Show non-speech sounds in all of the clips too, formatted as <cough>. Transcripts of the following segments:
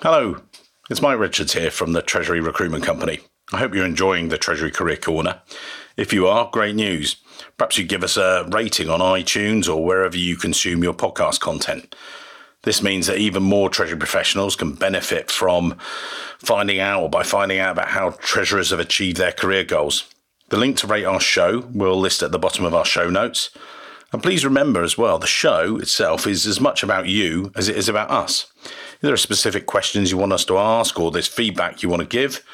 Hello, it's Mike Richards here from the Treasury Recruitment Company. I hope you're enjoying the Treasury Career Corner. If you are, great news. Perhaps you give us a rating on iTunes or wherever you consume your podcast content. This means that even more Treasury professionals can benefit from finding out or by finding out about how treasurers have achieved their career goals. The link to rate our show we'll list at the bottom of our show notes. And please remember as well, the show itself is as much about you as it is about us. If there are specific questions you want us to ask or there's feedback you want to give,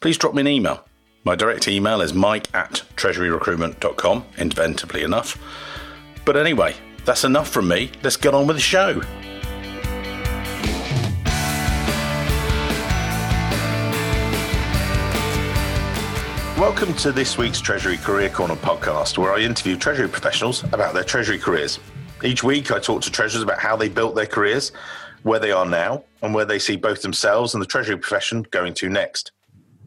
please drop me an email. My direct email is mike at treasuryrecruitment.com, inventively enough. But anyway, that's enough from me. Let's get on with the show. Welcome to this week's Treasury Career Corner podcast, where I interview Treasury professionals about their Treasury careers. Each week, I talk to treasurers about how they built their careers, where they are now, and where they see both themselves and the Treasury profession going to next.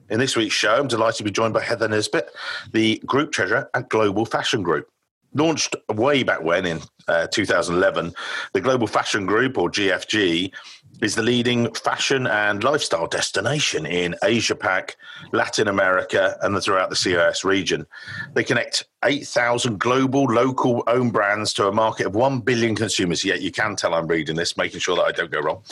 In this week's show, I'm delighted to be joined by Heather Nisbet, the Group Treasurer at Global Fashion Group. Launched way back when in uh, 2011, the Global Fashion Group, or GFG, is the leading fashion and lifestyle destination in Asia Pac, Latin America, and throughout the CIS region. They connect 8,000 global, local owned brands to a market of 1 billion consumers. Yet you can tell I'm reading this, making sure that I don't go wrong.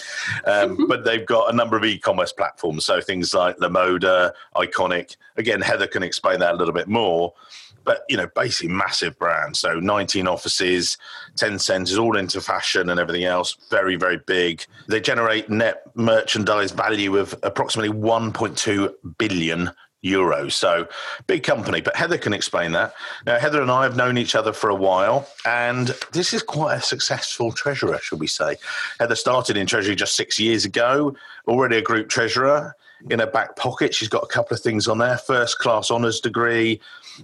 Um, <laughs> but they've got a number of e commerce platforms. So things like Lamoda, Iconic. Again, Heather can explain that a little bit more but you know, basically massive brand. So 19 offices, 10 centers, all into fashion and everything else. Very, very big. They generate net merchandise value of approximately 1.2 billion euros. So big company, but Heather can explain that. Now, Heather and I have known each other for a while, and this is quite a successful treasurer, should we say. Heather started in Treasury just six years ago, already a group treasurer. In her back pocket, she's got a couple of things on there first class honours degree,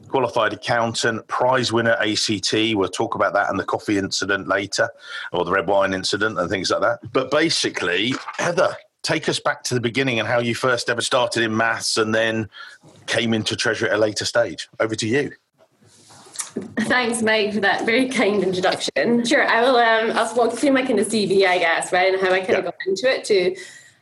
qualified accountant, prize winner ACT. We'll talk about that and the coffee incident later, or the red wine incident and things like that. But basically, Heather, take us back to the beginning and how you first ever started in maths and then came into treasury at a later stage. Over to you. Thanks, Mike, for that very kind introduction. Sure, I will. Um, I'll walk through my kind of CV, I guess, right, and how I kind yeah. of got into it to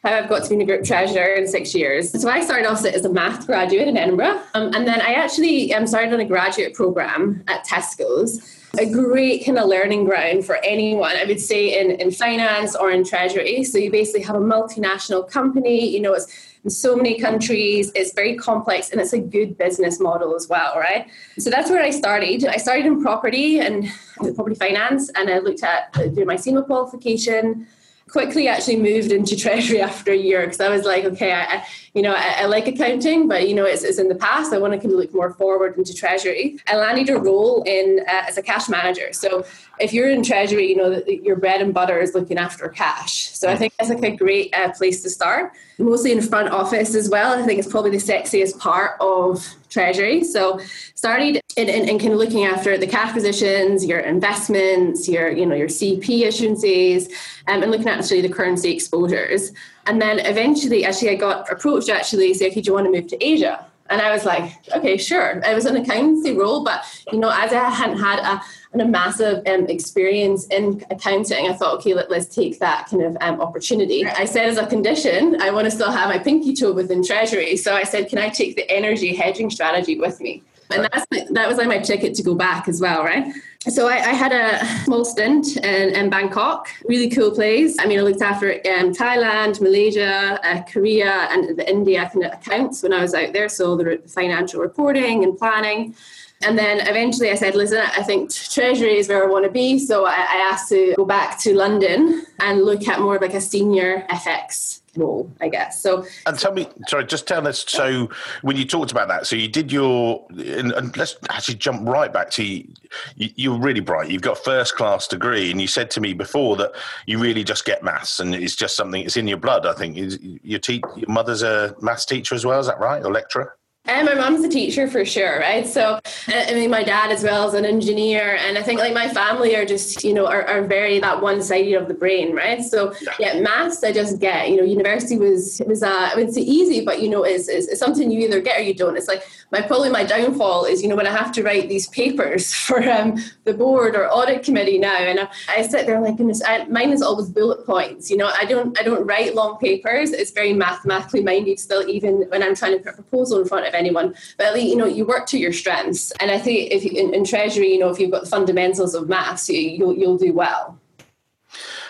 how I've got to be a group treasurer in six years. So I started off as a math graduate in Edinburgh, um, and then I actually um, started on a graduate program at Tesco's. A great kind of learning ground for anyone, I would say, in, in finance or in treasury. So you basically have a multinational company, you know, it's in so many countries, it's very complex and it's a good business model as well, right? So that's where I started. I started in property and property finance, and I looked at doing my CIMA qualification quickly actually moved into <laughs> treasury after a year because I was like, okay, I, you know, I, I, like accounting, but you know, it's, it's, in the past. I want to kind of look more forward into treasury. I landed a role in uh, as a cash manager. So if you're in treasury, you know, your bread and butter is looking after cash. So I think that's like a great uh, place to start. Mostly in front office as well. I think it's probably the sexiest part of treasury. So started in, in, in, kind of looking after the cash positions, your investments, your you know your CP issuances, um, and looking at actually the currency exposures. And then eventually, actually, I got approached actually, say, okay, do you want to move to Asia? And I was like, okay, sure. I was an accountancy role, but you know, as I hadn't had a, a massive um, experience in accounting, I thought, okay, let, us take that kind of um, opportunity. I said as a condition, I want to still have my pinky toe within Treasury. So I said, can I take the energy hedging strategy with me? And that's that was like my ticket to go back as well, right? So I, I had a small stint in, in, Bangkok, really cool place. I mean, I looked after um, Thailand, Malaysia, uh, Korea, and the India kind of accounts when I was out there. So the financial reporting and planning. And then eventually I said, listen, I think Treasury is where I want to be. So I, I asked to go back to London and look at more of like a senior FX role, I guess. So, and tell me, sorry, just tell us. So, when you talked about that, so you did your, and, and let's actually jump right back to you, you're really bright. You've got first class degree, and you said to me before that you really just get maths, and it's just something. It's in your blood. I think your te- your mother's a maths teacher as well. Is that right, or lecturer? And my mom's a teacher for sure, right? So, I mean, my dad as well is an engineer, and I think like my family are just, you know, are, are very that one sided of the brain, right? So, yeah, maths I just get. You know, university was was uh, I would say easy, but you know, it's, it's, it's something you either get or you don't. It's like my probably my downfall is, you know, when I have to write these papers <laughs> for um, the board or audit committee now, and I, I sit there like, goodness, I, mine is always bullet points. You know, I don't I don't write long papers. It's very mathematically minded still, even when I'm trying to put a proposal in front of anyone. But at least, you know, you work to your strengths. And I think if in, in Treasury, you know, if you've got the fundamentals of maths, you, you'll, you'll do well.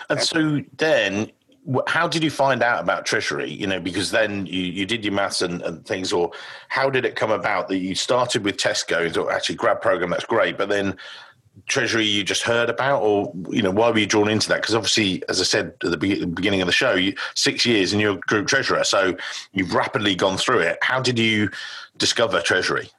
And so then how did you find out about treasury? You know because then you, you did your maths and, and, things or how did it come about that you started with tesco and thought actually grad program that's great but then treasury you just heard about or you know why were you drawn into that? Because obviously as i said at the beginning of the show you, six years and you're group treasurer so you've rapidly gone through it. How did you discover treasury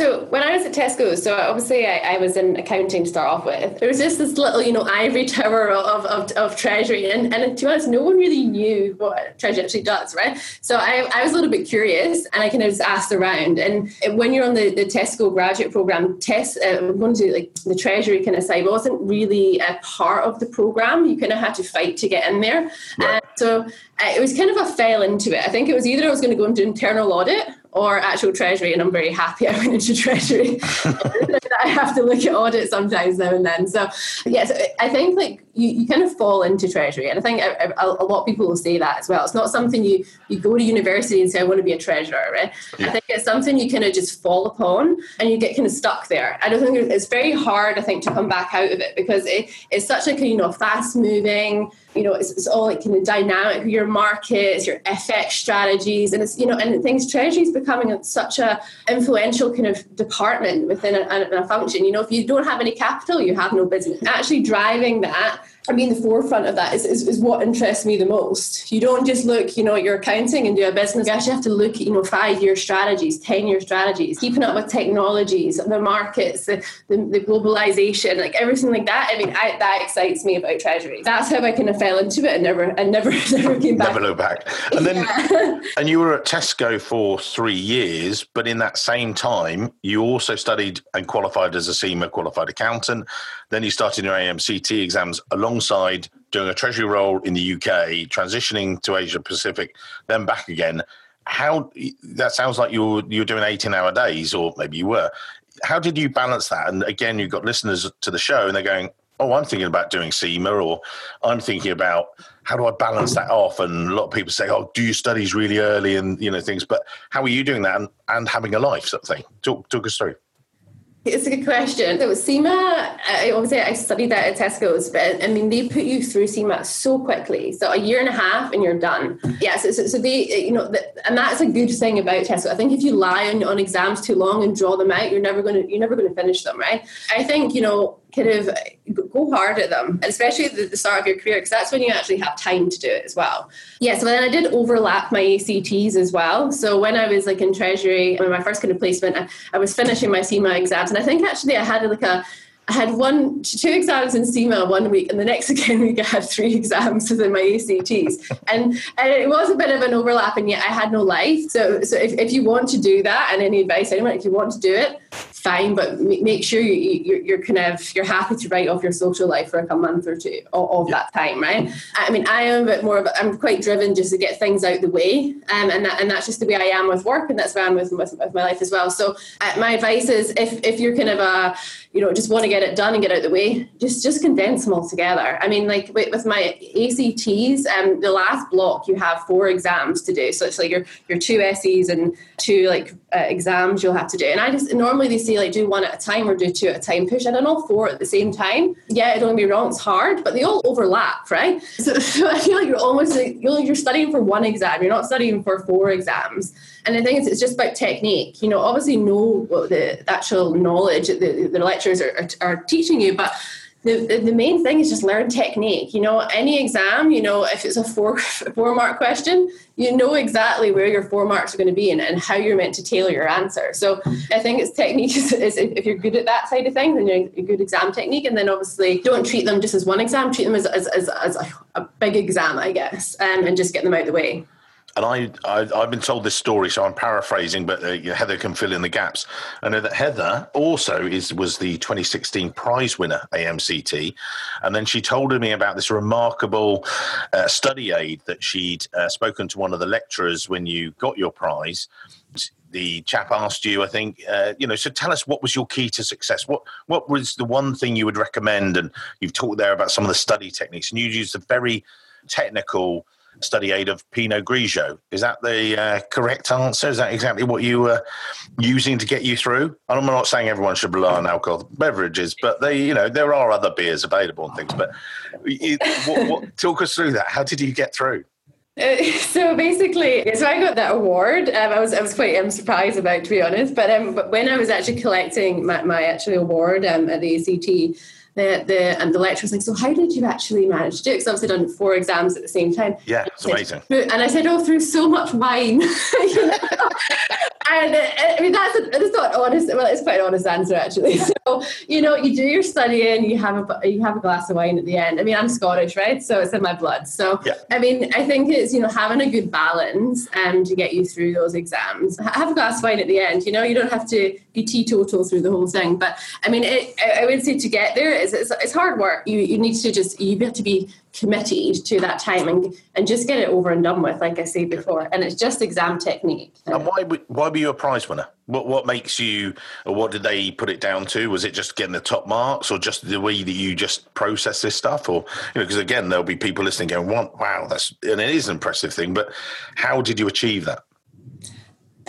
so when I was at Tesco, so obviously I, I, was in accounting to start off with. There was just this little, you know, ivory tower of, of, of treasury, and, and to be honest, no one really knew what treasury actually does, right? So I, I was a little bit curious, and I kind of just asked around. And when you're on the, the Tesco graduate program, test uh, going to like the treasury kind of side wasn't really a part of the program. You kind of had to fight to get in there. Right. so uh, it was kind of a fell into it. I think it was either I was going to go into internal audit or actual treasury, and I'm very happy <laughs> I went into treasury. <laughs> <laughs> I have to look at audit sometimes now and then. So yes, I think like you, you kind of fall into treasury, and I think a, a, a, lot of people will say that as well. It's not something you you go to university and say I want to be a treasurer, right? Yeah. I think it's something you kind of just fall upon, and you get kind of stuck there. I don't think it's very hard. I think to come back out of it because it, it's such a you know fast moving you know, it's, it's all like kind of dynamic, your markets, your FX strategies, and it's, you know, and things, treasury is becoming such a influential kind of department within a, a, a function. You know, if you don't have any capital, you have no business. Actually driving that I mean, the forefront of that is, is, is, what interests me the most. You don't just look, you know, at your accounting and do a business. You actually have to look at, you know, five year strategies, 10 year strategies, keeping up with technologies, the markets, the, the, the globalization, like everything like that. I mean, I, that excites me about Treasury. That's how I kind of fell into it and never, and never, <laughs> never came back. Never look back. And then, yeah. <laughs> and you were at Tesco for three years, but in that same time, you also studied and qualified as a CIMA qualified accountant. Then you started your AMCT exams alongside doing a treasury role in the UK, transitioning to Asia Pacific, then back again. How that sounds like you're you're doing 18 hour days, or maybe you were. How did you balance that? And again, you've got listeners to the show, and they're going, "Oh, I'm thinking about doing CIMA, or I'm thinking about how do I balance that off?" And a lot of people say, "Oh, do your studies really early, and you know things." But how are you doing that and, and having a life, sort of thing? Talk talk us through. It's a good question. So CIMA, I, obviously I studied that at Tesco's, but I mean they put you through CIMA so quickly. So a year and a half and you're done. Yeah, so, so, so they, you know, the, and that's a good thing about Tesco. I think if you lie on, on exams too long and draw them out, you're never going to you're never going to finish them, right? I think you know kind of go hard at them, especially at the start of your career, because that's when you actually have time to do it as well. Yeah, so then I did overlap my ACTs as well. So when I was like in Treasury, when my first kind of placement, I, I was finishing my CIMA exams, and I think actually I had like a I had one, two exams in CIMA one week, and the next <laughs> again week I had three exams within my ACTs, <laughs> and, and it was a bit of an overlap, and yet I had no life. So, so if, if you want to do that, and any advice anyone, if you want to do it, fine, but make sure you, you, you're kind of you're happy to write off your social life for like a month or two of, of that time, right? I mean, I am a bit more of a, I'm quite driven just to get things out the way, um, and that, and that's just the way I am with work, and that's where I'm with, with, with my life as well. So uh, my advice is if if you're kind of a you know just want to get it done and get out the way, just just condense them all together. I mean, like with, with my ACTs, um, the last block you have four exams to do, so it's like your your two essays and two like uh, exams you'll have to do, and I just normally they say like do one at a time or do two at a time. Push in on all four at the same time. Yeah, don't me wrong, it's hard, but they all overlap, right? <laughs> So, so I feel like you're almost like you're studying for one exam. You're not studying for four exams. And the thing is, it's just about technique. You know, obviously know what the, the actual knowledge that the, the lecturers are, are, are teaching you, but the, the, main thing is just learn technique. You know, any exam, you know, if it's a four <laughs> four mark question, you know exactly where your four marks are going to be and, and how you're meant to tailor your answer. So I think it's technique <laughs> is, is if you're good at that side of things, then you're a good exam technique. And then obviously don't treat them just as one exam, treat them as, as, as, as a, a big exam, I guess, um, and just get them out of the way. And I, I, have been told this story, so I'm paraphrasing, but uh, Heather can fill in the gaps. I know that Heather also is was the 2016 prize winner AMCT, and then she told me about this remarkable uh, study aid that she'd uh, spoken to one of the lecturers when you got your prize. The chap asked you, I think, uh, you know. So tell us, what was your key to success? What what was the one thing you would recommend? And you've talked there about some of the study techniques, and you used a very technical study aid of Pinot Grigio. Is that the uh, correct answer? Is that exactly what you were using to get you through? I'm not saying everyone should rely on alcohol beverages, but they, you know, there are other beers available and things. But what, what, talk us through that. How did you get through? Uh, <laughs> so basically, so I got that award. Um, I was I was quite um, surprised about, to be honest. But um, but when I was actually collecting my, my actual award um, at the ACT, the, the um, and the lecturer was like, "So how did you actually manage to do it?" Because I've obviously done four exams at the same time. Yeah, it's amazing. And I said, "Oh, through so much wine." <laughs> and I mean that's a, that's not honest. Well, it's quite an honest answer actually. <laughs> So you know, you do your studying, you have a you have a glass of wine at the end. I mean, I'm Scottish, right? So it's in my blood. So yeah. I mean, I think it's you know having a good balance and um, to get you through those exams. Have a glass of wine at the end. You know, you don't have to be teetotal through the whole thing. But I mean, it, I would say to get there is it's, it's hard work. You you need to just you have to be committed to that time and and just get it over and done with like i said before. And it's just exam technique and why why were you a prize winner? What what makes you or what did they put it down to? Was it just getting the top marks or just the way that you just process this stuff? Or you know because again there'll be people listening going wow that's and it is an impressive thing. But how did you achieve that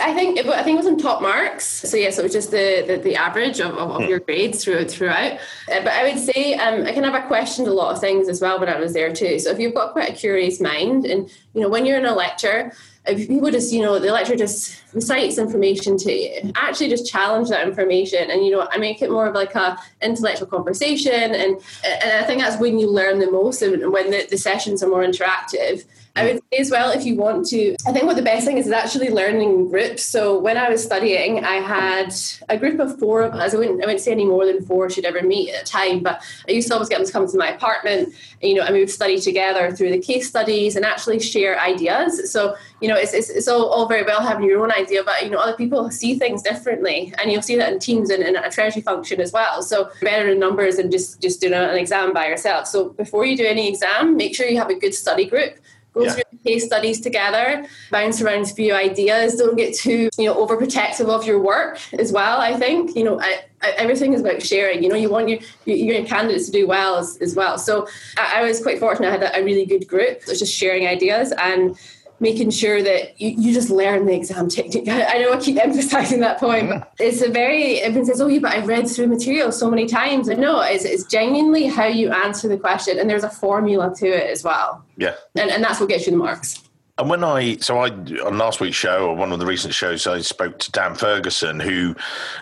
I think it, I think it was on top marks. So yes, it was just the the, the average of, of, of, hmm. your grades throughout throughout. Uh, but I would say um, I kind of I questioned a lot of things as well when I was there too. So if you've got quite a curious mind, and you know when you're in a lecture, if people just you know the lecturer just recites information to you, actually just challenge that information, and you know I make it more of like a intellectual conversation, and and I think that's when you learn the most, and when the, the sessions are more interactive. I would say as well, if you want to, I think what the best thing is is actually learning groups. So when I was studying, I had a group of four of us. I wouldn't, I wouldn't say any more than four should ever meet at a time, but I used to always get them to come to my apartment, you know, and we would study together through the case studies and actually share ideas. So, you know, it's, it's, it's all, all very well having your own idea, but, you know, other people see things differently. And you'll see that in teams and in a treasury function as well. So better in numbers than just, just doing an exam by yourself. So before you do any exam, make sure you have a good study group go yeah. through case studies together, bounce around a few ideas. Don't get too, you know, overprotective of your work as well. I think, you know, I, I, everything is about sharing. You know, you want your your candidates to do well as, as well. So I, I, was quite fortunate. I had a, a really good group. It was just sharing ideas and making sure that you, you just learn the exam technique. I, <laughs> I know I keep emphasizing that point, but it's a very, everyone says, oh, yeah, but I've read through material so many times. And no, it's, it's genuinely how you answer the question. And there's a formula to it as well. Yeah. And, and that's what gets you the marks. And when I, so I, on last week's show, or one of the recent shows, I spoke to Dan Ferguson, who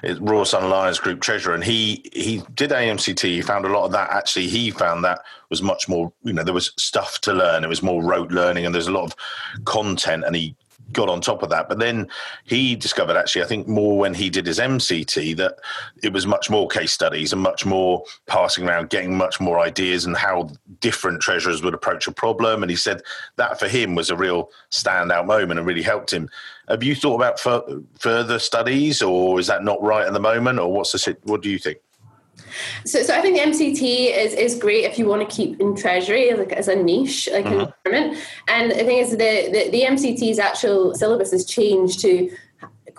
is Royal Sun Group Treasurer, and he he did AMCT. He found a lot of that. Actually, he found that was much more, you know, there was stuff to learn. It was more rote learning, and there's a lot of content, and he got on top of that. But then he discovered actually, I think more when he did his MCT that it was much more case studies and much more passing around, getting much more ideas and how different treasurers would approach a problem. And he said that for him was a real standout moment and really helped him. Have you thought about further studies, or is that not right at the moment, or what's the what do you think? So, so I think the MCT is, is great if you want to keep in treasury like as a niche, like mm-hmm. an environment. And the thing is, the, the, the MCT's actual syllabus has changed to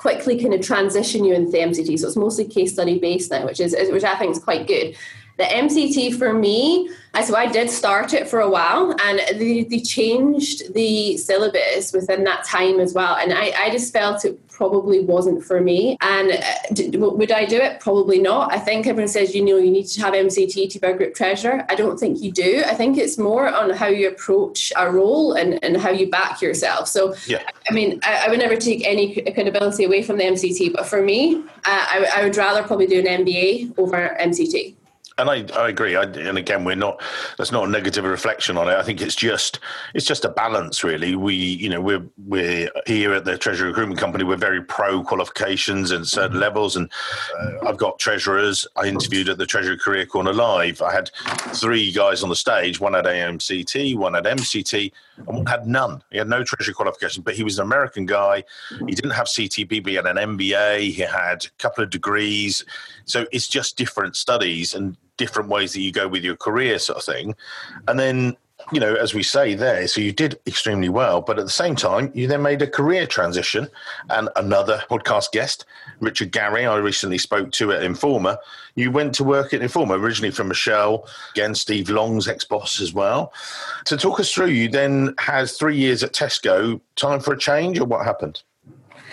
quickly kind of transition you into the MCT. So it's mostly case study based now, which is which I think is quite good. The MCT for me, so I did start it for a while, and they, they changed the syllabus within that time as well. And I, I just felt it probably wasn't for me. And uh, would I do it? Probably not. I think everyone says, you know, you need to have MCT to be a group treasurer. I don't think you do. I think it's more on how you approach a role and, and how you back yourself. So, yeah. I mean, I, I would never take any accountability away from the MCT, but for me, uh, I, I would rather probably do an MBA over MCT. And I, I agree. I, and again, we're not. That's not a negative reflection on it. I think it's just it's just a balance, really. We, you know, we're we're here at the Treasury Recruitment Company. We're very pro qualifications and certain mm-hmm. levels. And uh, I've got treasurers. I interviewed at the Treasury Career Corner live. I had three guys on the stage. One had AMCT, one had MCT, and one had none. He had no Treasury qualification, but he was an American guy. He didn't have CTP, but he had an MBA. He had a couple of degrees. So it's just different studies and different ways that you go with your career, sort of thing. And then you know, as we say there, so you did extremely well, but at the same time, you then made a career transition. And another podcast guest, Richard Gary, I recently spoke to at Informa. You went to work at Informa, originally from Michelle, again, Steve Long's ex boss as well. To talk us through, you then had three years at Tesco. Time for a change, or what happened?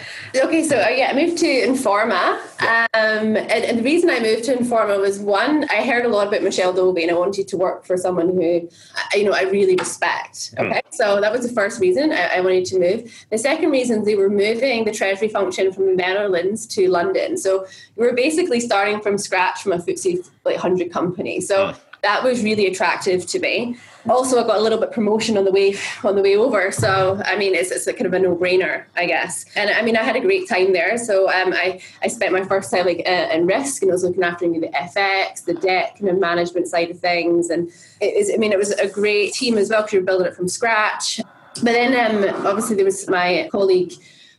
<laughs> Okay, so uh, yeah, I moved to Informa. Um, and, and, the reason I moved to Informa was one, I heard a lot about Michelle Dobie and I wanted to work for someone who, you know, I really respect. Hmm. Okay, mm. so that was the first reason I, I, wanted to move. The second reason, they were moving the treasury function from the Netherlands to London. So we were basically starting from scratch from a FTSE like 100 company. So mm. that was really attractive to me also I got a little bit promotion on the way on the way over. So I mean, it's, it's a kind of a no brainer, I guess. And I mean, I had a great time there. So um, I I spent my first time like uh, in risk, and I was looking after the FX, the debt kind of management side of things, and it is. I mean, it was a great team as well because you're building it from scratch. But then um, obviously there was my colleague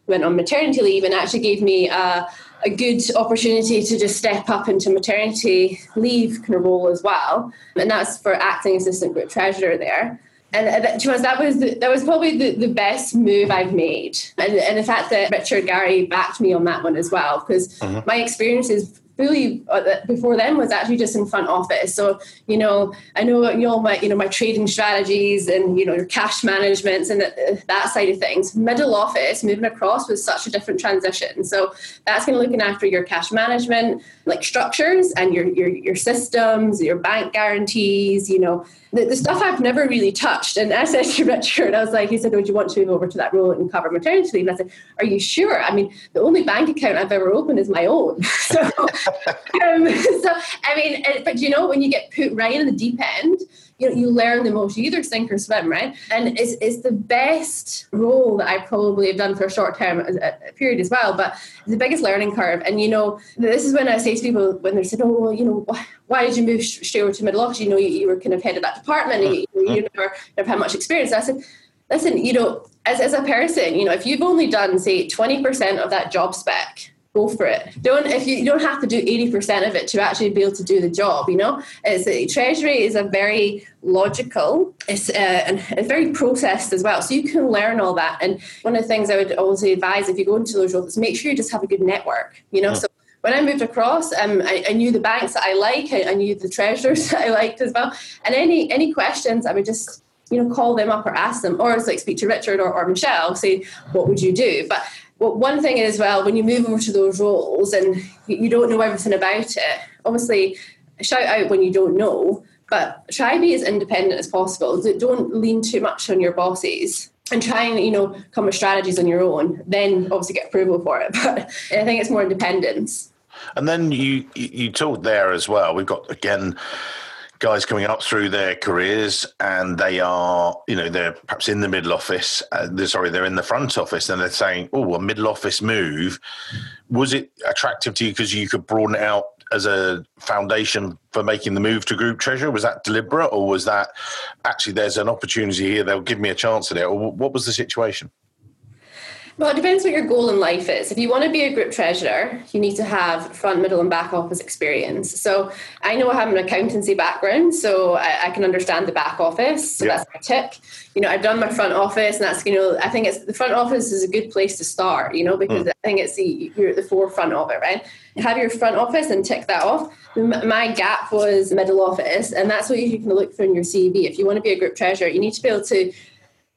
went on maternity leave and actually gave me a a good opportunity to just step up into maternity leave kind of role as well. And that's for acting assistant group treasurer there. And that, to us, that was the, that was probably the, the best move I've made. And, and the fact that Richard Gary backed me on that one as well, because uh-huh. my experience is fully uh, before then was actually just in front office. So you know, I know you know my you know my trading strategies and you know your cash management and the, that side of things. Middle office moving across was such a different transition. So that's going to looking after your cash management like structures and your your your systems, your bank guarantees. You know, the, the stuff I've never really touched. And I said <laughs> to Richard, I was like, he said, Would you want to move over to that role and cover maternity leave? And I said, Are you sure? I mean, the only bank account I've ever opened is my own. <laughs> so, um, <laughs> so, I mean, uh, but you know, when you get put right in the deep end, you know, you learn the most. You either sink or swim, right? And it's, it's the best role that I probably have done for a short term a period as well. But the biggest learning curve. And you know, this is when I say to people when they said, "Oh, well, you know, why, did you move straight over to middle office? You know, you, you were kind of head of that department, and you, you never, never had much experience." I said, "Listen, you know, as as a person, you know, if you've only done say twenty percent of that job spec." Go for it. Don't if you, you don't have to do eighty percent of it to actually be able to do the job. You know, it's a, treasury is a very logical, it's uh, and it's very processed as well. So you can learn all that. And one of the things I would always advise if you go into those roles is make sure you just have a good network. You know, yeah. so when I moved across, um, I, I, knew the banks that I like, I, I knew the treasurers <laughs> that I liked as well. And any any questions, I would just you know call them up or ask them, or it's like speak to Richard or, or Michelle, say what would you do. But well, one thing is, well, when you move over to those roles and you don't know everything about it, obviously shout out when you don't know, but try be as independent as possible. Don't lean too much on your bosses and try and, you know, come with strategies on your own. Then obviously get approval for it. <laughs> But I think it's more independence. And then you you talked there as well. We've got again guys coming up through their careers and they are, you know, they're perhaps in the middle office, uh, they're, sorry, they're in the front office and they're saying, oh, a middle office move. Was it attractive to you because you could broaden it out as a foundation for making the move to group treasurer? Was that deliberate or was that actually there's an opportunity here, they'll give me a chance at it? Or what was the situation? Well, it depends what your goal in life is. If you want to be a group treasurer, you need to have front, middle, and back office experience. So I know I have an accountancy background, so I, I can understand the back office. So yeah. that's my tick. You know, I've done my front office, and that's you know, I think it's the front office is a good place to start. You know, because mm. I think it's the you're at the forefront of it, right? You have your front office and tick that off. My gap was middle office, and that's what you can look for in your CV. If you want to be a group treasurer, you need to be able to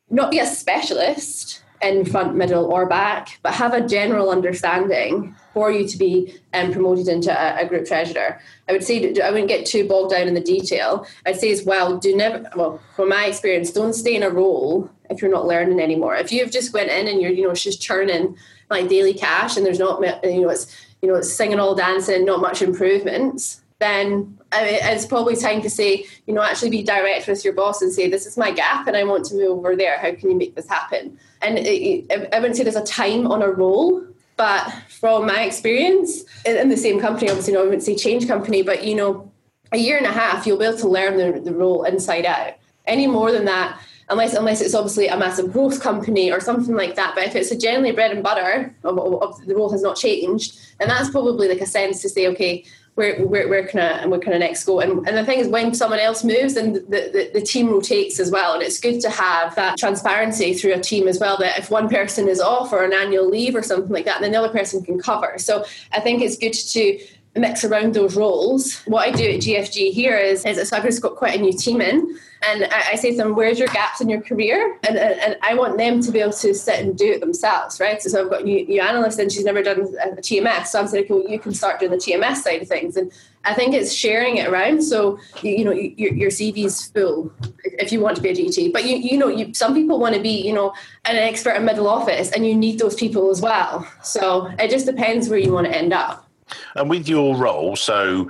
not be a specialist in front, middle, or back, but have a general understanding for you to be um, promoted into a, a, group treasurer. I would say I wouldn't get too bogged down in the detail. I'd say as well, do never. Well, from my experience, don't stay in a role if you're not learning anymore. If you've just went in and you're, you know, just churning like daily cash, and there's not, you know, it's you know, it's singing all dancing, not much improvements then I mean, it's probably time to say, you know, actually be direct with your boss and say, this is my gap and I want to move over there. How can you make this happen? And it, I wouldn't say there's a time on a role, but from my experience in the same company, obviously, no, I wouldn't say change company, but you know, a year and a half, you'll be able to learn the, the role inside out. Any more than that, unless unless it's obviously a massive growth company or something like that. But if it's a generally bread and butter of, of the role has not changed, then that's probably like a sense to say, okay, where, where, where can I and where can I next go? And, and the thing is, when someone else moves, and the, the, the, team rotates as well. And it's good to have that transparency through a team as well. That if one person is off or an annual leave or something like that, then the other person can cover. So I think it's good to mix around those roles. What I do at GFG here is, is so I've just got quite a new team in, and I, I, say to them, "Where's your gaps in your career?" And, and, and I want them to be able to sit and do it themselves, right? So, so I've got new, new analyst, and she's never done a, a TMS, so I'm saying, "Okay, well, you can start doing the TMS side of things." And I think it's sharing it around, so you, you know your, your CV is full if you want to be a GT. But you you know, you, some people want to be you know an expert in middle office, and you need those people as well. So it just depends where you want to end up. And with your role, so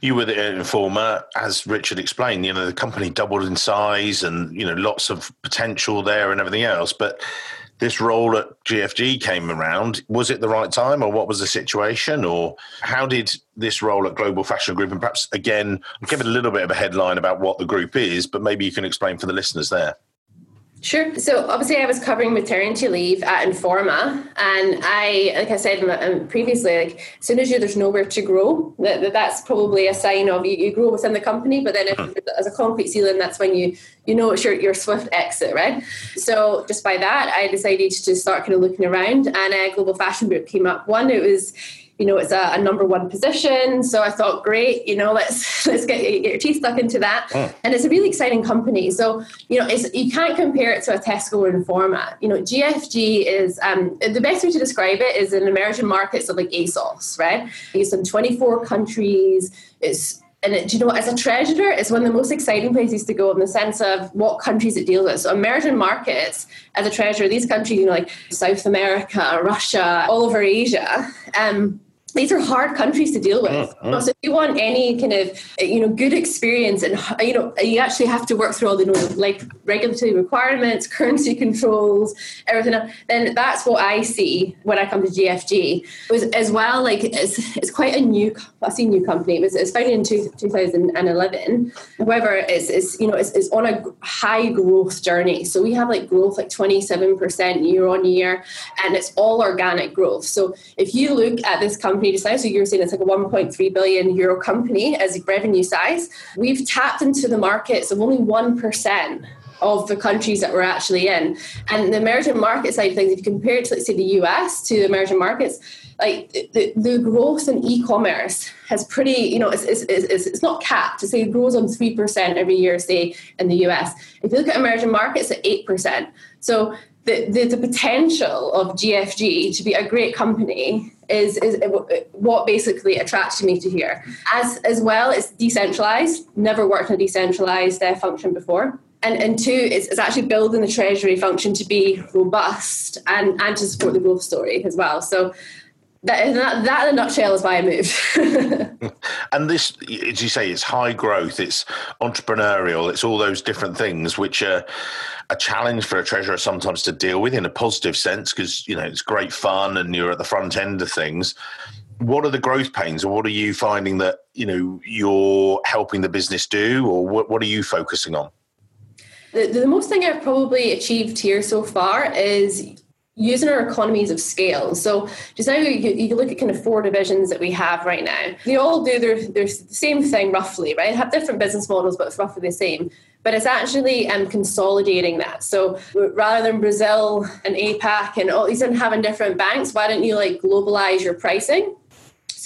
you were the Informa, as Richard explained, you know, the company doubled in size and, you know, lots of potential there and everything else. But this role at GFG came around. Was it the right time or what was the situation? Or how did this role at Global Fashion Group, and perhaps again, give it a little bit of a headline about what the group is, but maybe you can explain for the listeners there. Sure. So obviously, I was covering maternity leave at Informa, and I, like I said um, previously, like as soon as you there's nowhere to grow, that, that's probably a sign of you, you grow within the company. But then, if as a concrete ceiling, that's when you you know it's your your swift exit, right? So just by that, I decided to start kind of looking around, and a global fashion group came up. One, it was you know, it's a, a, number one position. So I thought, great, you know, let's <laughs> let's get, get your teeth stuck into that. Mm. And it's a really exciting company. So you know, it's, you can't compare it to a Tesco or Informa. You know, GFG is um, the best way to describe it is in emerging markets of like ASOS, right? It's in 24 countries. It's and it, you know, as a treasurer, it's one of the most exciting places to go in the sense of what countries it deals with. So, emerging markets, as a treasurer, these countries, you know, like South America, Russia, all over Asia, um, these are hard countries to deal with. Mm-hmm. So if you want any kind of you know good experience and you know you actually have to work through all the you know, like regulatory requirements, currency controls, everything. Else, then that's what I see when I come to GFG. Was as well like it's, it's quite a new I see new company. It was, it was founded in two, 2011. However, it's, it's you know it's, it's on a high growth journey. So we have like growth like 27 percent year on year, and it's all organic growth. So if you look at this company company size. So you're saying it's like a 1.3 billion euro company as revenue size. We've tapped into the markets of only 1% of the countries that we're actually in. And the emerging market side of things, if you compare it to, let's say, the US to the emerging markets, like the, the growth in e-commerce has pretty, you know, it's, it's, it's, it's not capped. To say it grows on 3% every year, say, in the US. If you look at emerging markets, at 8%. So the, the, potential of GFG to be a great company is, is what basically attracted me to here. As as well, it's decentralized. Never worked in a decentralized uh, function before. And, and two, it's, it's actually building the treasury function to be robust and, and to support the growth story as well. So that, that, that in a nutshell is why I moved. <laughs> and this, as you say, it's high growth, it's entrepreneurial, it's all those different things which are a challenge for a treasurer sometimes to deal with in a positive sense because you know it's great fun and you're at the front end of things. What are the growth pains, or what are you finding that you know you're helping the business do, or what, what are you focusing on? The, the most thing I've probably achieved here so far is using our economies of scale. So just now you, you, look at kind of four divisions that we have right now. They all do their, their the same thing roughly, right? Have different business models, but it's roughly the same. But it's actually um, consolidating that. So rather than Brazil and APAC and all these and having different banks, why don't you like globalize your pricing?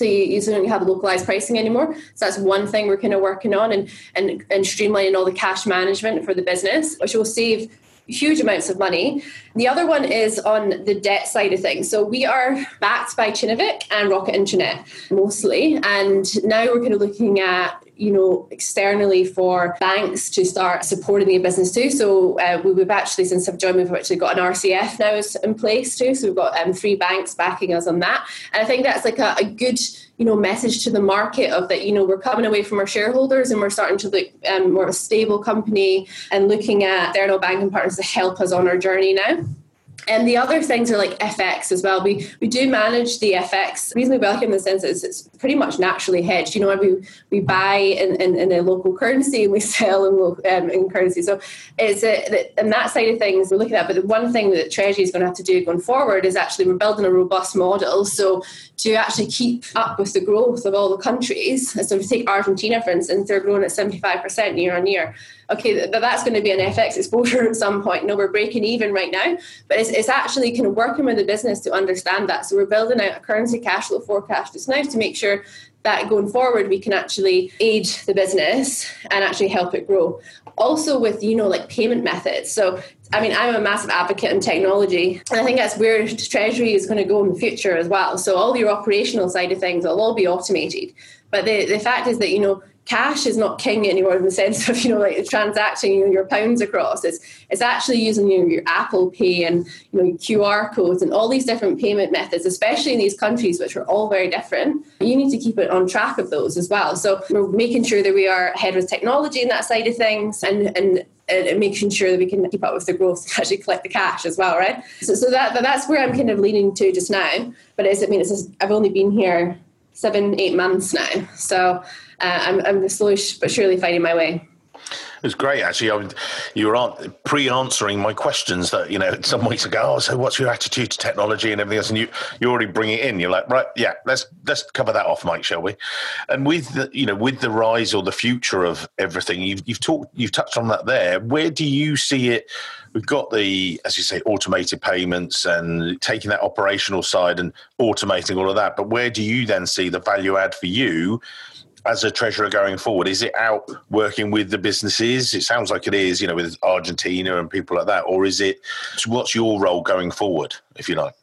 so you, you don't have localized pricing anymore. So that's one thing we're kind of working on and, and, and streamlining all the cash management for the business, which will save huge amounts of money. The other one is on the debt side of things. So we are backed by Kinnevik and Rocket Internet mostly. And now we're kind of looking at you know, externally for banks to start supporting the business too. So uh, we've actually, since I've joined, we've actually got an RCF now in place too. So we've got um, three banks backing us on that. And I think that's like a, a good you know message to the market of that you know we're coming away from our shareholders and we're starting to look um, more of a stable company and looking at external banking partners to help us on our journey now and the other things are like FX as well. We we do manage the FX reasonably well in the sense that it's, it's pretty much naturally hedged. You know, we we buy in, in, in a local currency and we <laughs> sell in, local, um, in currency. So it's a, and that side of things we're looking at. But the one thing that Treasury is going to have to do going forward is actually we're building a robust model. So to actually keep up with the growth of all the countries. So if you take Argentina, for instance, they're growing at 75% year on year. Okay, that's going to be an FX exposure <laughs> at some point. No, we're breaking even right now, but it's, it's actually kind of working with the business to understand that. So we're building out a currency cash flow forecast just now to make sure that going forward we can actually aid the business and actually help it grow also with you know like payment methods so I mean, I'm a massive advocate in technology, and I think that's where Treasury is going to go in the future as well. So all your operational side of things will all be automated. But the, the fact is that, you know, cash is not king anymore in the sense of you know like transacting your pounds across it's it's actually using you know, your apple pay and you know qr codes and all these different payment methods especially in these countries which are all very different you need to keep it on track of those as well so we're making sure that we are ahead with technology in that side of things and and and making sure that we can keep up with the growth and actually collect the cash as well, right? So, so that that's where I'm kind of leaning to just now. But it's, I mean, it's just, I've only been here seven, eight months now, so uh, I'm, I'm slowly but surely finding my way. It was great, actually. I you were pre-answering my questions that you know some weeks ago. Oh, so what's your attitude to technology and everything else? And you you already bring it in. You're like, right, yeah, let's let's cover that off, Mike, shall we? And with the you know with the rise or the future of everything, you've you've talked you've touched on that there. Where do you see it? We've got the, as you say, automated payments and taking that operational side and automating all of that. But where do you then see the value add for you? as a treasurer going forward? Is it out working with the businesses? It sounds like it is, you know, with Argentina and people like that. Or is it, what's your role going forward, if you like?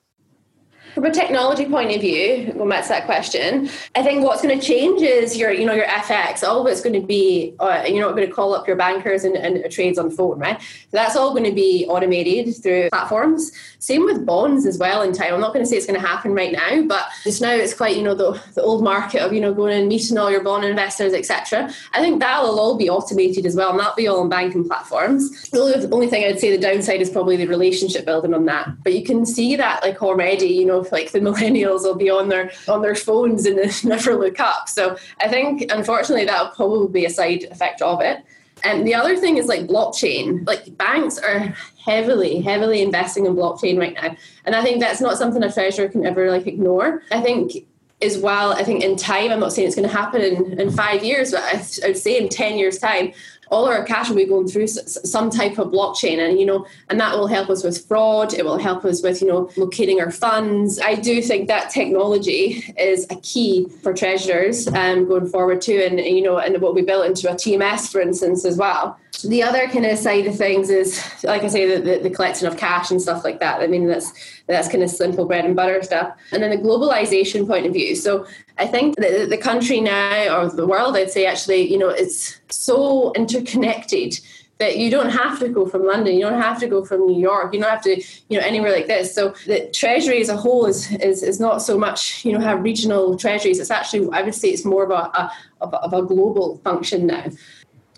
From a technology point of view, going back to that question, I think what's going to change is your, you know, your FX. All of it's going to be, uh, you're not going to call up your bankers and, and trades on phone, right? So that's all going to be automated through platforms. Same with bonds as well in time. I'm not going to say it's going to happen right now, but just now it's quite, you know, the, the old market of, you know, going and meeting all your bond investors, etc. I think that'll all be automated as well, and that'll be all on banking platforms. The only, the only thing I'd say the downside is probably the relationship building on that. But you can see that like already, you know, like the <laughs> millennials will be on their on their phones and <laughs> never look up. So I think unfortunately that'll probably be a side effect of it. And the other thing is like blockchain. Like banks are heavily, heavily investing in blockchain right now. And I think that's not something a treasurer can ever like ignore. I think as well, I think in time, I'm not saying it's going to happen in, in five years, but I would say in 10 years' time, all our cash will be going through some type of blockchain and you know and that will help us with fraud. It will help us with you know locating our funds. I do think that technology is a key for treasurers um, going forward too. And you know and what we built into a tms for instance as well the other kind of side of things is like i say the, the, the collection of cash and stuff like that i mean that's that's kind of simple bread and butter stuff and then the globalization point of view so I think the, the country now, or the world, I'd say actually, you know, it's so interconnected that you don't have to go from London, you don't have to go from New York, you don't have to, you know, anywhere like this. So the treasury as a whole is is, is not so much, you know, have regional treasuries. It's actually, I would say, it's more of a, a of, a, of a global function now.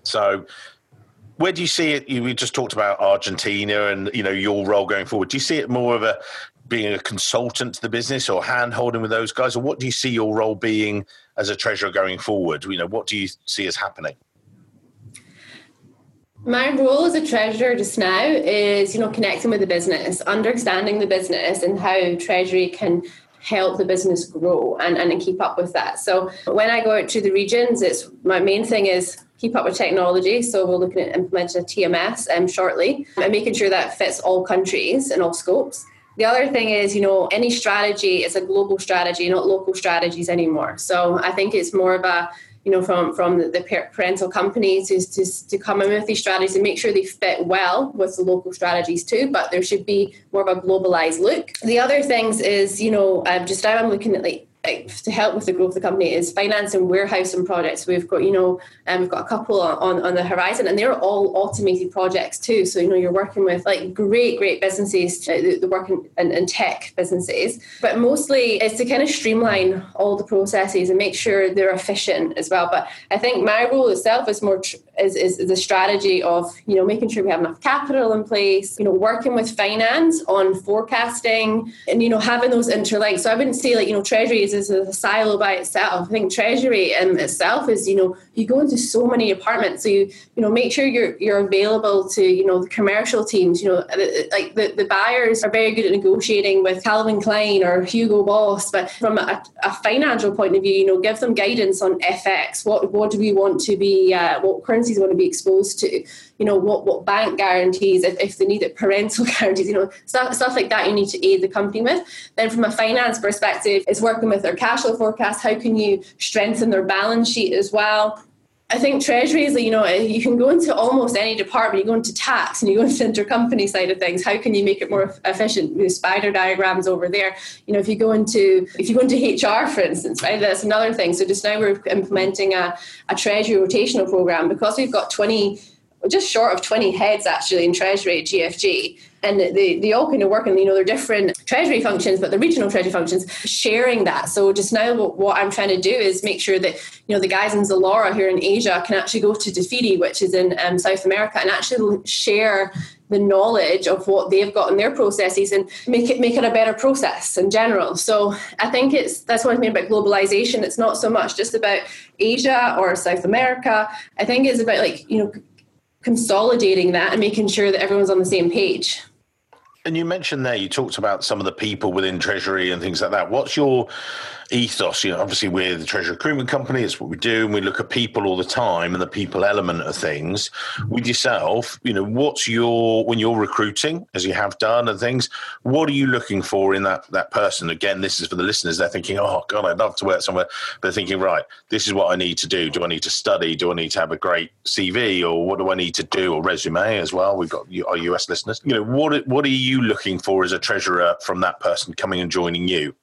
So where do you see it? You just talked about Argentina and you know your role going forward. Do you see it more of a being a consultant to the business or hand holding with those guys, or what do you see your role being as a treasurer going forward? You know, what do you see as happening? My role as a treasurer just now is, you know, connecting with the business, understanding the business and how treasury can help the business grow and, and keep up with that. So when I go out to the regions, it's my main thing is keep up with technology. So we're looking at implementing a TMS um, shortly and making sure that fits all countries and all scopes. The other thing is, you know, any strategy is a global strategy, not local strategies anymore. So I think it's more of a you know, from from the parental companies is to, to come in with these strategies and make sure they fit well with the local strategies too. But there should be more of a globalized look. The other things is, you know, um, just now I'm looking at like to help with the growth of the company is finance and warehousing projects. We've got, you know, um, we've got a couple on, on the horizon and they're all automated projects too. So, you know, you're working with like great, great businesses, uh, the, the work in, tech businesses, but mostly it's to kind of streamline all the processes and make sure they're efficient as well. But I think my role itself is more, tr- is, is the strategy of, you know, making sure we have enough capital in place, you know, working with finance on forecasting and, you know, having those interlinks. So I wouldn't say like, you know, treasury is, a silo by itself. I think treasury in itself is, you know, you go into so many apartments. So you, you know, make sure you're, you're available to, you know, the commercial teams, you know, like the, the buyers are very good at negotiating with Calvin Klein or Hugo Boss, but from a, a financial point of view, you know, give them guidance on FX. What, what do we want to be, uh, what currencies want to be exposed to? You know what what bank guarantees if, if they need it <laughs> parental guarantees you know stuff, stuff like that you need to aid the company with then from a finance perspective it's working with their cash flow forecast how can you strengthen their balance sheet as well I think Treasury is, you know, you can go into almost any department. You go into tax and you go <laughs> into the intercompany side of things. How can you make it more efficient? With spider diagrams over there. You know, if you go into if you go into HR, for instance, right, that's another thing. So just now we're implementing a, a Treasury rotational program because we've got twenty just short of 20 heads actually in Treasury at GFG. And they, they all kind of work in, you know, they're different treasury functions, but the regional treasury functions sharing that. So just now what, I'm trying to do is make sure that, you know, the guys in Zalora here in Asia can actually go to Dafiti, which is in um, South America, and actually share the knowledge of what they've got in their processes and make it make it a better process in general. So I think it's that's what I mean about globalization. It's not so much just about Asia or South America. I think it's about like, you know, consolidating that and making sure that everyone's on the same page. And you mentioned there, you talked about some of the people within Treasury and things like that. What's your ethos. You know, obviously we're the treasury recruitment company. It's what we do, and we look at people all the time and the people element of things. With yourself, you know, what's your when you're recruiting, as you have done, and things. What are you looking for in that that person? Again, this is for the listeners. They're thinking, oh God, I'd love to work somewhere, but they're thinking, right, this is what I need to do. Do I need to study? Do I need to have a great CV, or what do I need to do, or resume as well? We've got our US listeners. You know, what what are you looking for as a treasurer from that person coming and joining you?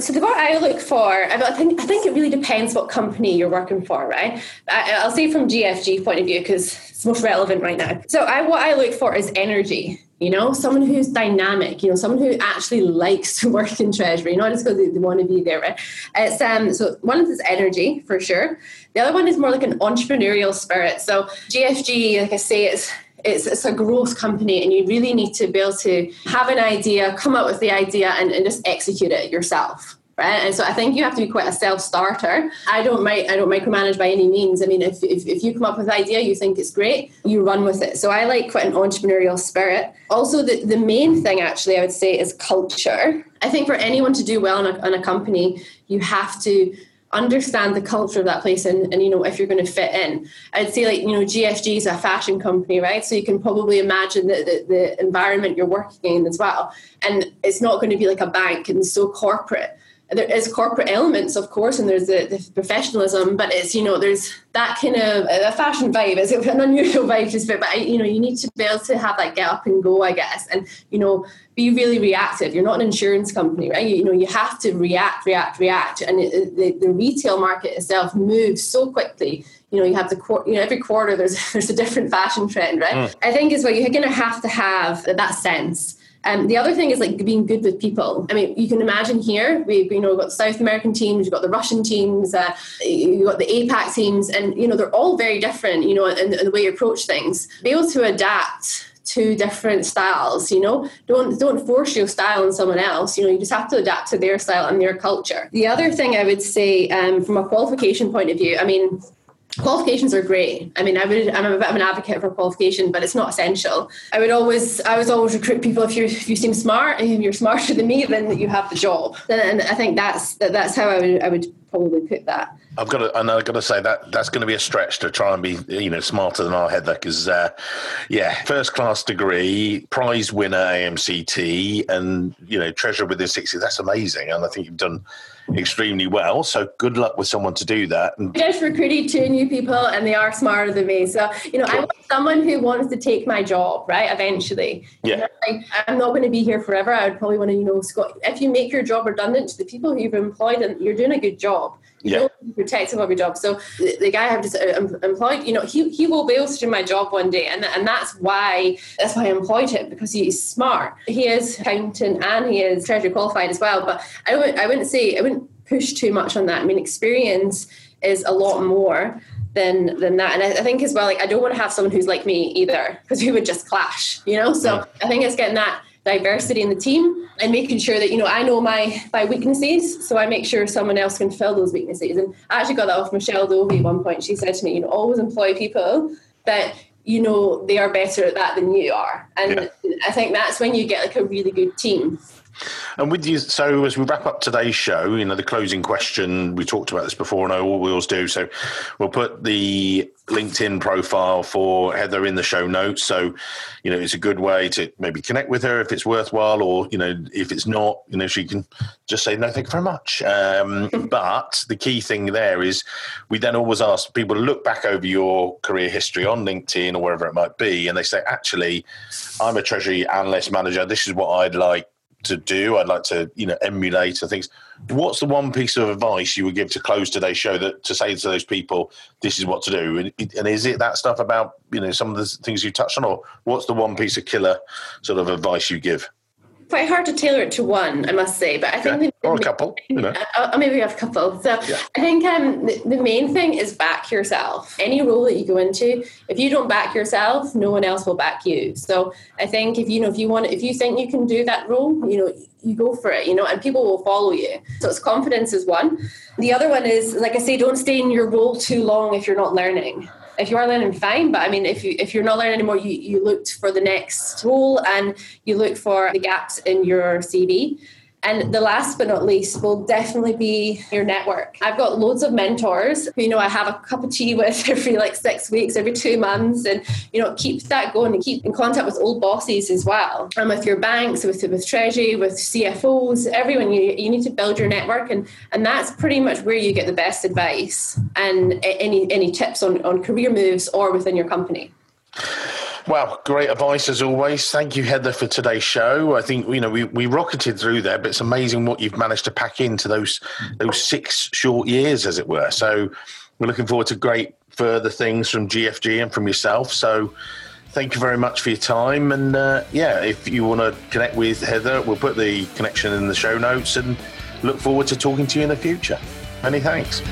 So the what I look for, I think I think it really depends what company you're working for, right? I, will say from GFG point of view because it's most relevant right now. So I what I look for is energy. You know, someone who's dynamic. You know, someone who actually likes to <laughs> work in treasury, not just because they, they want to be there. Right? It's um. So one is energy for sure. The other one is more like an entrepreneurial spirit. So GFG, like I say, it's it's, it's a growth company and you really need to be able to have an idea come up with the idea and, and just execute it yourself right? And so i think you have to be quite a self-starter. I don't i don't micromanage by any means. I mean if, if, if you come up with an idea you think it's great you run with it. So i like quite an entrepreneurial spirit. Also the, the main thing actually i would say is culture. I think for anyone to do well in a, in a company you have to understand the culture of that place and, and you know if you're going to fit in. I'd say like you know gfg is a fashion company right? So you can probably imagine the, the, the environment you're working in as well. And it's not going to be like a bank and so corporate there is corporate elements, of course, and there's the, the, professionalism, but it's you know there's that kind of a fashion vibe. It's <laughs> an unusual vibe, just but, but you know you need to be able to have that get up and go, I guess, and you know be really reactive. You're not an insurance company, right? You, you know you have to react, react, react, and it, the, the retail market itself moves so quickly you know you have the you know every quarter there's <laughs> there's a different fashion trend right mm. i think is what you're going to have to have that sense um, the other thing is like being good with people. I mean, you can imagine here we've you know we've got the South American teams, you've got the Russian teams, uh, you've got the APAC teams, and you know they're all very different. You know, in, in the way you approach things. Be able to adapt to different styles you know don't don't force your style on someone else you know you just have to adapt to their style and their culture the other thing i would say um, from a qualification point of view i mean qualifications are great. I mean i would i'm a bit of an advocate for qualification but it's not essential. I would always i was always recruit people if you if you seem smart and you're smarter than me then you have the job. And i think that's that's how i would i would probably put that. I've got to, and I've got to say that that's going to be a stretch to try and be, you know, smarter than our Heather because, uh, yeah, first class degree, prize winner AMCT, and you know, treasure within sixty. That's amazing, and I think you've done extremely well. So good luck with someone to do that. I just recruited two new people and they are smarter than me. So, you know, sure. I want someone who wants to take my job, right? Eventually. Yeah. You know, like, I'm not going to be here forever. I would probably want to, you know, Scott, if you make your job redundant to the people who you've employed and you're doing a good job. Yeah. protective of your job. So the, the guy I've just uh, employed, you know, he, he will be able to do my job one day, and and that's why that's why I employed him because he's smart. He is accountant and he is treasury qualified as well. But I would I wouldn't say I wouldn't push too much on that. I mean, experience is a lot more than than that. And I, I, think as well, like I don't want to have someone who's like me either, because we would just clash, you know. So yeah. I think it's getting that diversity in the team and making sure that you know I know my my weaknesses, so I make sure someone else can fill those weaknesses. And I actually got that off Michelle Dovey at one point. She said to me, you know, always employ people that you know they are better at that than you are, and yeah. I think that's when you get like a really good team. And with you, so as we wrap up today's show, you know, the closing question, we talked about this before, and I always do. So we'll put the LinkedIn profile for Heather in the show notes. So, you know, it's a good way to maybe connect with her if it's worthwhile, or, you know, if it's not, you know, she can just say, no, thank you very much. Um, <laughs> but the key thing there is we then always ask people to look back over your career history on LinkedIn or wherever it might be, and they say, actually, I'm a treasury analyst manager. This is what I'd like to do. I'd like to, you know, emulate and things. What's the one piece of advice you would give to close today's show that to say to those people, this is what to do? And, and is it that stuff about, you know, some of the things you touched on, or what's the one piece of killer sort of advice you give? Quite hard to tailor it to one, I must say. But I think okay. or a couple, you know. Uh, maybe we have a couple. So yeah. I think um, the, the, main thing is back yourself. Any role that you go into, if you don't back yourself, no one else will back you. So I think if you know if you want, if you think you can do that role, you know, you go for it. You know, and people will follow you. So it's confidence is one. The other one is, like I say, don't stay in your role too long if you're not learning if you are learning, fine. But I mean, if you if you're not learning anymore, you you looked for the next role and you look for the gaps in your CV. And the last but not least will definitely be your network. I've got loads of mentors who, you know, I have a cup of tea <laughs> with every like six weeks, every two months, and, you know, keep that going and keep in contact with old bosses as well. And with your banks, with, with Treasury, with CFOs, everyone, you, you need to build your network. And, and that's pretty much where you get the best advice and any, any tips on, on career moves or within your company. Well, great advice as always. Thank you, Heather, for today's show. I think you know we, we rocketed through there, but it's amazing what you've managed to pack into those those six short years, as it were. So we're looking forward to great further things from GFG and from yourself. So thank you very much for your time. And uh, yeah, if you want to connect with Heather, we'll put the connection in the show notes and look forward to talking to you in the future. Many thanks.